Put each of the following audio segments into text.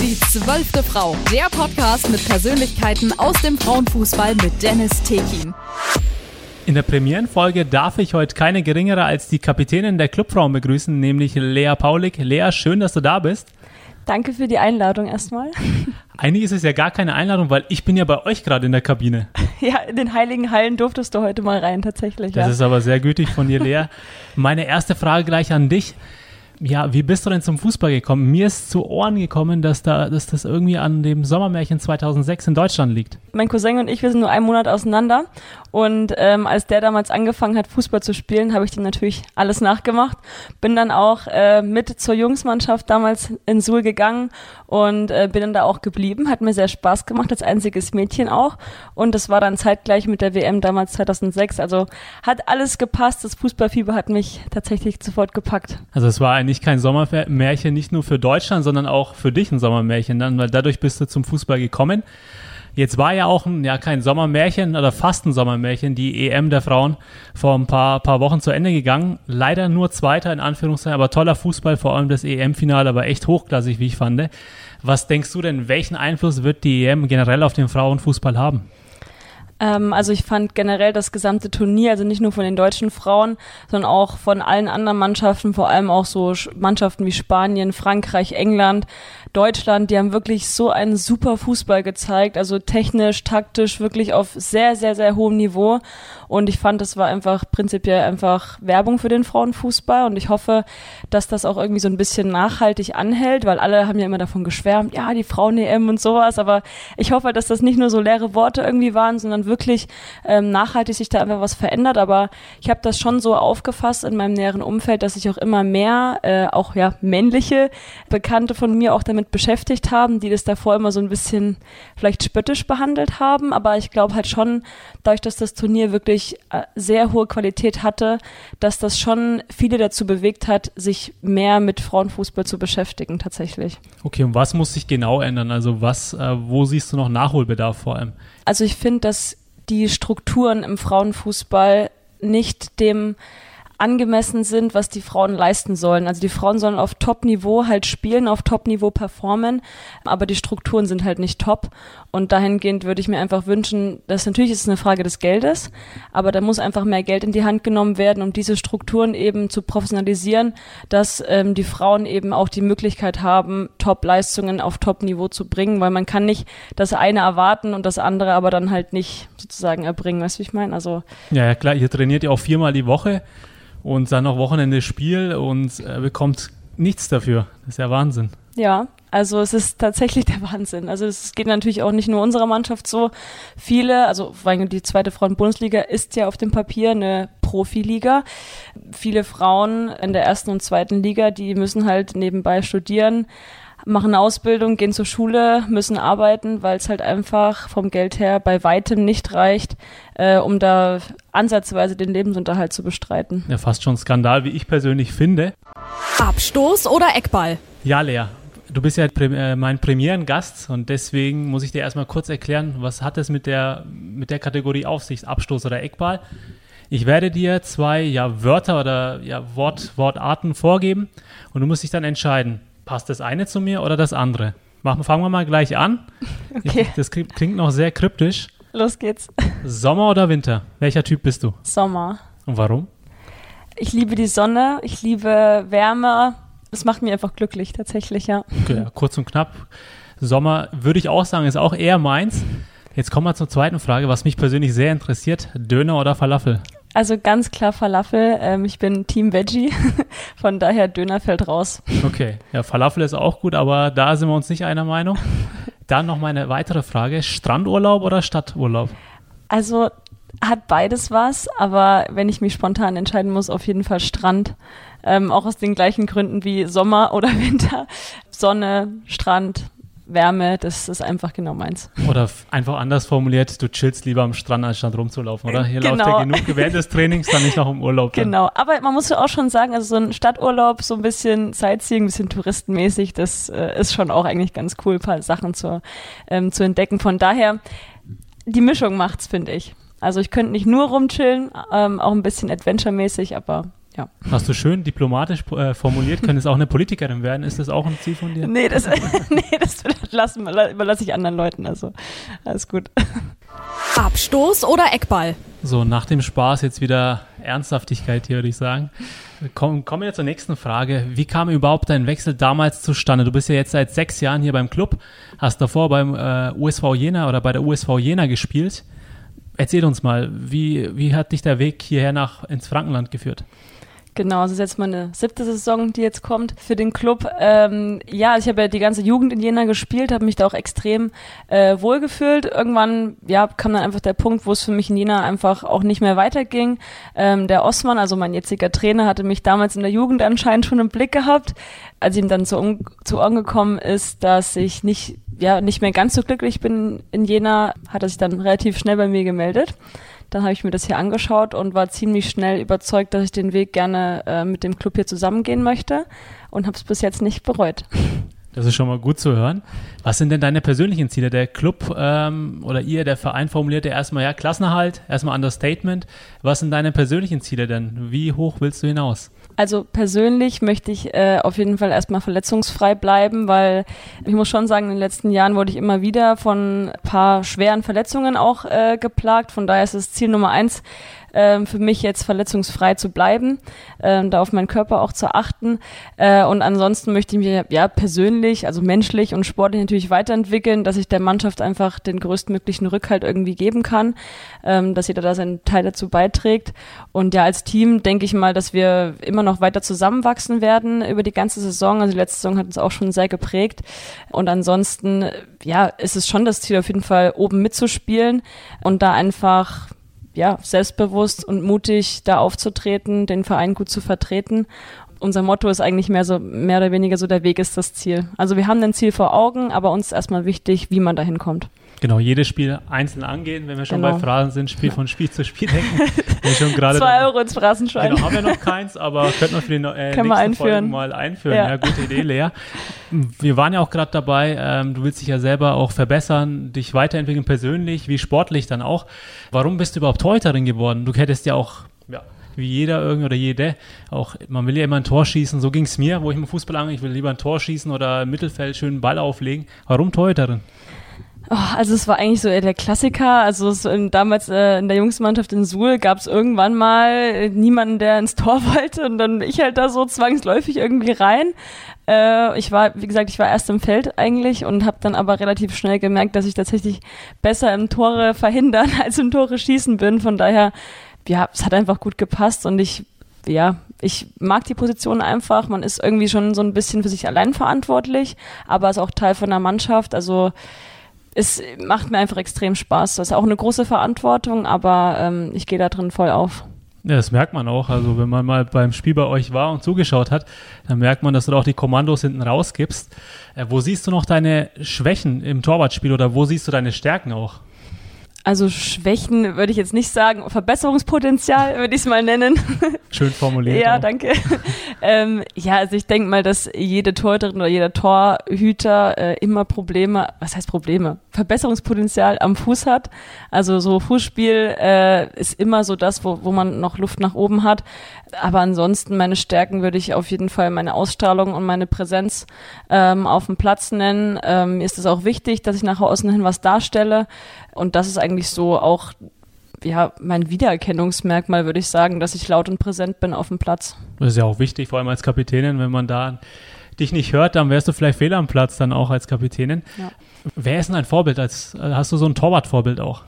Die zwölfte Frau, der Podcast mit Persönlichkeiten aus dem Frauenfußball mit Dennis Tekin. In der Premierenfolge darf ich heute keine geringere als die Kapitänin der Clubfrauen begrüßen, nämlich Lea Paulik. Lea, schön, dass du da bist. Danke für die Einladung erstmal. Eigentlich ist es ja gar keine Einladung, weil ich bin ja bei euch gerade in der Kabine. Ja, in den heiligen Hallen durftest du heute mal rein, tatsächlich. Das ja. ist aber sehr gütig von dir, Lea. Meine erste Frage gleich an dich. Ja, wie bist du denn zum Fußball gekommen? Mir ist zu Ohren gekommen, dass, da, dass das irgendwie an dem Sommermärchen 2006 in Deutschland liegt. Mein Cousin und ich, wir sind nur einen Monat auseinander. Und ähm, als der damals angefangen hat, Fußball zu spielen, habe ich dem natürlich alles nachgemacht. Bin dann auch äh, mit zur Jungsmannschaft damals in Suhl gegangen und äh, bin dann da auch geblieben. Hat mir sehr Spaß gemacht, als einziges Mädchen auch. Und das war dann zeitgleich mit der WM damals 2006. Also hat alles gepasst. Das Fußballfieber hat mich tatsächlich sofort gepackt. Also es war eigentlich kein Sommermärchen, nicht nur für Deutschland, sondern auch für dich ein Sommermärchen dann, weil dadurch bist du zum Fußball gekommen. Jetzt war ja auch ein, ja kein Sommermärchen oder fast ein Sommermärchen, die EM der Frauen vor ein paar, paar Wochen zu Ende gegangen. Leider nur Zweiter in Anführungszeichen, aber toller Fußball, vor allem das EM-Finale, aber echt hochklassig, wie ich fand. Was denkst du denn, welchen Einfluss wird die EM generell auf den Frauenfußball haben? Ähm, also ich fand generell das gesamte Turnier, also nicht nur von den deutschen Frauen, sondern auch von allen anderen Mannschaften, vor allem auch so Mannschaften wie Spanien, Frankreich, England, Deutschland, die haben wirklich so einen super Fußball gezeigt, also technisch, taktisch, wirklich auf sehr, sehr, sehr hohem Niveau. Und ich fand, das war einfach prinzipiell einfach Werbung für den Frauenfußball. Und ich hoffe, dass das auch irgendwie so ein bisschen nachhaltig anhält, weil alle haben ja immer davon geschwärmt, ja, die Frauen-EM und sowas. Aber ich hoffe, dass das nicht nur so leere Worte irgendwie waren, sondern wirklich ähm, nachhaltig sich da einfach was verändert. Aber ich habe das schon so aufgefasst in meinem näheren Umfeld, dass sich auch immer mehr, äh, auch ja männliche Bekannte von mir auch damit beschäftigt haben, die das davor immer so ein bisschen vielleicht spöttisch behandelt haben. Aber ich glaube halt schon, dadurch, dass das Turnier wirklich äh, sehr hohe Qualität hatte, dass das schon viele dazu bewegt hat, sich mehr mit Frauenfußball zu beschäftigen tatsächlich. Okay, und was muss sich genau ändern? Also was, äh, wo siehst du noch Nachholbedarf vor allem? Also ich finde, dass die Strukturen im Frauenfußball nicht dem angemessen sind, was die Frauen leisten sollen. Also die Frauen sollen auf Top-Niveau halt spielen, auf Top-Niveau performen, aber die Strukturen sind halt nicht top. Und dahingehend würde ich mir einfach wünschen, dass natürlich ist es eine Frage des Geldes, aber da muss einfach mehr Geld in die Hand genommen werden, um diese Strukturen eben zu professionalisieren, dass ähm, die Frauen eben auch die Möglichkeit haben, Top-Leistungen auf Top-Niveau zu bringen, weil man kann nicht das eine erwarten und das andere aber dann halt nicht sozusagen erbringen, weißt du, wie ich meine? Also ja, ja, klar, ihr trainiert ja auch viermal die Woche und dann noch Wochenende Spiel und äh, bekommt nichts dafür. Das ist ja Wahnsinn. Ja, also es ist tatsächlich der Wahnsinn. Also es geht natürlich auch nicht nur unserer Mannschaft so. Viele, also weil die zweite Frauen-Bundesliga ist ja auf dem Papier eine Profiliga. Viele Frauen in der ersten und zweiten Liga, die müssen halt nebenbei studieren, machen eine Ausbildung, gehen zur Schule, müssen arbeiten, weil es halt einfach vom Geld her bei weitem nicht reicht, äh, um da ansatzweise den Lebensunterhalt zu bestreiten. Ja, fast schon Skandal, wie ich persönlich finde. Abstoß oder Eckball? Ja, Lea. Du bist ja äh, mein Premierengast und deswegen muss ich dir erstmal kurz erklären, was hat es mit der, mit der Kategorie auf sich, Abstoß oder Eckball. Ich werde dir zwei ja, Wörter oder ja, Wort, Wortarten vorgeben und du musst dich dann entscheiden, passt das eine zu mir oder das andere? Machen, fangen wir mal gleich an. Okay. Ich, das klingt noch sehr kryptisch. Los geht's. Sommer oder Winter? Welcher Typ bist du? Sommer. Und warum? Ich liebe die Sonne, ich liebe Wärme. Das macht mich einfach glücklich, tatsächlich, ja. Okay, ja, kurz und knapp. Sommer würde ich auch sagen, ist auch eher meins. Jetzt kommen wir zur zweiten Frage, was mich persönlich sehr interessiert. Döner oder Falafel? Also ganz klar Falafel. Ähm, ich bin Team Veggie, von daher Döner fällt raus. Okay, ja, Falafel ist auch gut, aber da sind wir uns nicht einer Meinung. Dann noch meine weitere Frage: Strandurlaub oder Stadturlaub? Also hat beides was, aber wenn ich mich spontan entscheiden muss, auf jeden Fall Strand. Ähm, auch aus den gleichen Gründen wie Sommer oder Winter. Sonne, Strand, Wärme, das ist einfach genau meins. Oder einfach anders formuliert, du chillst lieber am Strand, als statt rumzulaufen, oder? Hier genau. läuft ja genug während des Trainings, dann nicht noch im Urlaub. Dann. Genau, aber man muss ja auch schon sagen, also so ein Stadturlaub, so ein bisschen Sightseeing, ein bisschen touristenmäßig, das äh, ist schon auch eigentlich ganz cool, ein paar Sachen zu, ähm, zu entdecken. Von daher, die Mischung macht's, finde ich. Also ich könnte nicht nur rumchillen, ähm, auch ein bisschen adventuremäßig, aber ja. Hast du schön diplomatisch äh, formuliert, könnte es auch eine Politikerin werden? Ist das auch ein Ziel von dir? Nee, das, nee, das lassen, überlasse ich anderen Leuten. Also alles gut. Abstoß oder Eckball? So, nach dem Spaß jetzt wieder Ernsthaftigkeit hier, würde ich sagen. Kommen, kommen wir zur nächsten Frage. Wie kam überhaupt dein Wechsel damals zustande? Du bist ja jetzt seit sechs Jahren hier beim Club, hast davor beim äh, USV Jena oder bei der USV Jena gespielt. Erzähl uns mal, wie, wie hat dich der Weg hierher nach ins Frankenland geführt? Genau, es ist jetzt meine siebte Saison, die jetzt kommt für den Club. Ähm, ja, ich habe ja die ganze Jugend in Jena gespielt, habe mich da auch extrem äh, wohlgefühlt. Irgendwann ja, kam dann einfach der Punkt, wo es für mich in Jena einfach auch nicht mehr weiterging. Ähm, der Osman, also mein jetziger Trainer, hatte mich damals in der Jugend anscheinend schon im Blick gehabt. Als ihm dann zu, zu Ohren gekommen ist, dass ich nicht, ja, nicht mehr ganz so glücklich bin in Jena, hat er sich dann relativ schnell bei mir gemeldet. Dann habe ich mir das hier angeschaut und war ziemlich schnell überzeugt, dass ich den Weg gerne äh, mit dem Club hier zusammengehen möchte und habe es bis jetzt nicht bereut. Das ist schon mal gut zu hören. Was sind denn deine persönlichen Ziele? Der Club ähm, oder ihr, der Verein formulierte erstmal ja Klassenerhalt, erstmal Understatement. Was sind deine persönlichen Ziele denn? Wie hoch willst du hinaus? Also persönlich möchte ich äh, auf jeden Fall erstmal verletzungsfrei bleiben, weil ich muss schon sagen, in den letzten Jahren wurde ich immer wieder von ein paar schweren Verletzungen auch äh, geplagt. Von daher ist das Ziel Nummer eins, ähm, für mich jetzt verletzungsfrei zu bleiben, ähm, da auf meinen Körper auch zu achten. Äh, und ansonsten möchte ich mich ja persönlich, also menschlich und sportlich natürlich weiterentwickeln, dass ich der Mannschaft einfach den größtmöglichen Rückhalt irgendwie geben kann, ähm, dass jeder da seinen Teil dazu beiträgt. Und ja, als Team denke ich mal, dass wir immer noch weiter zusammenwachsen werden über die ganze Saison. Also die letzte Saison hat uns auch schon sehr geprägt. Und ansonsten, ja, ist es schon das Ziel, auf jeden Fall oben mitzuspielen und da einfach ja, selbstbewusst und mutig da aufzutreten, den Verein gut zu vertreten. Unser Motto ist eigentlich mehr so, mehr oder weniger so, der Weg ist das Ziel. Also wir haben ein Ziel vor Augen, aber uns ist erstmal wichtig, wie man dahin kommt. Genau, jedes Spiel einzeln angehen, wenn wir schon genau. bei Phrasen sind, Spiel von Spiel zu Spiel denken. schon gerade Zwei Euro ins Phrasenschwein. Genau, haben wir noch keins, aber könnten wir für die äh, Können nächsten Folgen mal einführen. Ja. ja. gute Idee, Lea. Wir waren ja auch gerade dabei, ähm, du willst dich ja selber auch verbessern, dich weiterentwickeln persönlich, wie sportlich dann auch. Warum bist du überhaupt Torhüterin geworden? Du hättest ja auch, ja, wie jeder irgendwie oder jede. Auch man will ja immer ein Tor schießen. So ging es mir, wo ich im Fußball angehe. Ich will lieber ein Tor schießen oder im Mittelfeld schön einen Ball auflegen. Warum Torhüterin? Oh, also es war eigentlich so eher der Klassiker. Also es, damals äh, in der Jungsmannschaft in Suhl gab es irgendwann mal äh, niemanden, der ins Tor wollte und dann ich halt da so zwangsläufig irgendwie rein. Äh, ich war, wie gesagt, ich war erst im Feld eigentlich und habe dann aber relativ schnell gemerkt, dass ich tatsächlich besser im Tore verhindern als im Tore schießen bin. Von daher, ja, es hat einfach gut gepasst und ich ja, ich mag die Position einfach. Man ist irgendwie schon so ein bisschen für sich allein verantwortlich, aber ist auch Teil von der Mannschaft. Also es macht mir einfach extrem Spaß. Das ist auch eine große Verantwortung, aber ähm, ich gehe da drin voll auf. Ja, das merkt man auch. Also wenn man mal beim Spiel bei euch war und zugeschaut hat, dann merkt man, dass du auch die Kommandos hinten rausgibst. Äh, wo siehst du noch deine Schwächen im Torwartspiel oder wo siehst du deine Stärken auch? Also Schwächen würde ich jetzt nicht sagen, Verbesserungspotenzial würde ich es mal nennen. Schön formuliert. ja, auch. danke. ähm, ja, also ich denke mal, dass jede Torhüterin oder jeder Torhüter äh, immer Probleme, was heißt Probleme? Verbesserungspotenzial am Fuß hat. Also so Fußspiel äh, ist immer so das, wo, wo man noch Luft nach oben hat. Aber ansonsten meine Stärken würde ich auf jeden Fall meine Ausstrahlung und meine Präsenz ähm, auf dem Platz nennen. Ähm, mir ist es auch wichtig, dass ich nach außen hin was darstelle. Und das ist eigentlich so auch ja, mein Wiedererkennungsmerkmal, würde ich sagen, dass ich laut und präsent bin auf dem Platz. Das ist ja auch wichtig, vor allem als Kapitänin, wenn man da dich nicht hört, dann wärst du vielleicht fehl am Platz dann auch als Kapitänin. Ja. Wer ist denn ein Vorbild? Als, hast du so ein Torwartvorbild auch?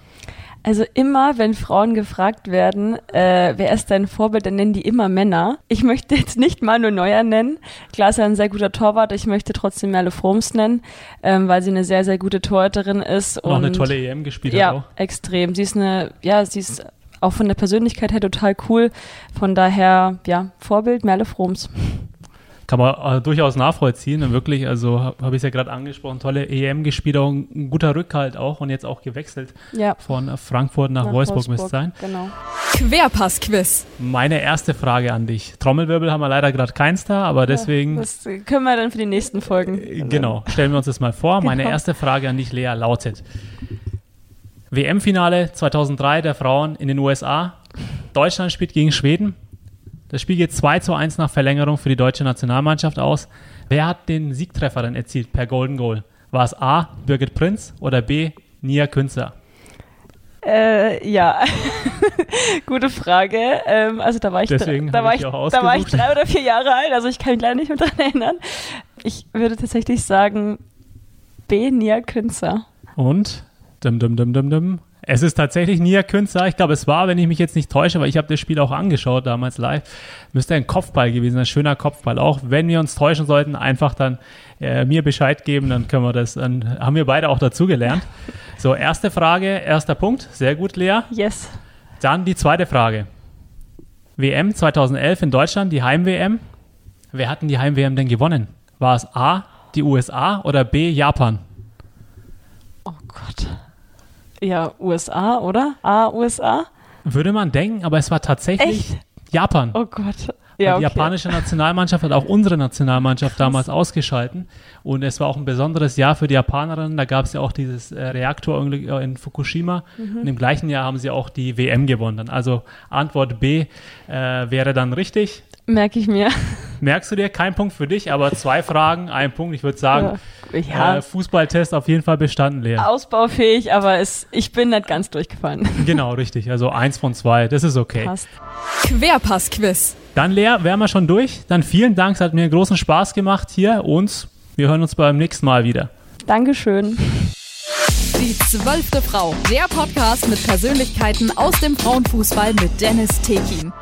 Also immer, wenn Frauen gefragt werden, äh, wer ist dein Vorbild, dann nennen die immer Männer. Ich möchte jetzt nicht Manu Neuer nennen. Klar ist er ein sehr guter Torwart. Ich möchte trotzdem Merle Froms nennen, ähm, weil sie eine sehr, sehr gute Torhüterin ist. Und, und auch eine tolle EM gespielt ja, hat auch. extrem. Sie ist eine, ja, sie ist auch von der Persönlichkeit her total cool. Von daher, ja, Vorbild Merle Froms kann man äh, durchaus nachvollziehen. wirklich, also habe hab ich es ja gerade angesprochen, tolle EM gespielt, auch ein guter Rückhalt auch und jetzt auch gewechselt ja. von Frankfurt nach, nach Wolfsburg, Wolfsburg müsste sein. Genau. Querpass-Quiz. Meine erste Frage an dich. Trommelwirbel haben wir leider gerade keins da, aber deswegen. Ja, das können wir dann für die nächsten Folgen. Äh, genau, stellen wir uns das mal vor. Genau. Meine erste Frage an dich, Lea, lautet: WM-Finale 2003 der Frauen in den USA. Deutschland spielt gegen Schweden. Das Spiel geht 2 zu 1 nach Verlängerung für die deutsche Nationalmannschaft aus. Wer hat den Siegtreffer dann erzielt per Golden Goal? War es A. Birgit Prinz oder B. Nia Künzer? Äh, ja, gute Frage. Ähm, also da war ich, Deswegen da, hab war ich ich, da war ich drei oder vier Jahre alt, also ich kann mich leider nicht mehr dran erinnern. Ich würde tatsächlich sagen B. Nia Künzer. Und dim, dim, dim, dim, dim. Es ist tatsächlich Nia Künzer. Ich glaube, es war, wenn ich mich jetzt nicht täusche, weil ich habe das Spiel auch angeschaut damals live, müsste ein Kopfball gewesen, ein schöner Kopfball. Auch wenn wir uns täuschen sollten, einfach dann äh, mir Bescheid geben, dann können wir das, dann haben wir beide auch dazugelernt. So, erste Frage, erster Punkt. Sehr gut, Lea. Yes. Dann die zweite Frage. WM 2011 in Deutschland, die Heim-WM. Wer hat denn die Heim-WM denn gewonnen? War es A, die USA oder B, Japan? Oh Gott. Ja, USA, oder? A, USA? Würde man denken, aber es war tatsächlich Echt? Japan. Oh Gott. Ja, Die okay. japanische Nationalmannschaft hat auch unsere Nationalmannschaft damals ausgeschalten. Und es war auch ein besonderes Jahr für die Japanerinnen. Da gab es ja auch dieses äh, Reaktorunglück äh, in Fukushima. Mhm. Und im gleichen Jahr haben sie auch die WM gewonnen. Also Antwort B äh, wäre dann richtig. Merke ich mir. Merkst du dir, kein Punkt für dich, aber zwei Fragen, ein Punkt. Ich würde sagen, Ja. äh, Fußballtest auf jeden Fall bestanden, Lea. Ausbaufähig, aber es, ich bin nicht ganz durchgefallen. Genau, richtig. Also eins von zwei, das ist okay. Passt. Querpass-Quiz. Dann, Lea, wären wir schon durch. Dann vielen Dank, es hat mir großen Spaß gemacht hier und wir hören uns beim nächsten Mal wieder. Dankeschön. Die zwölfte Frau. Der Podcast mit Persönlichkeiten aus dem Frauenfußball mit Dennis Tekin.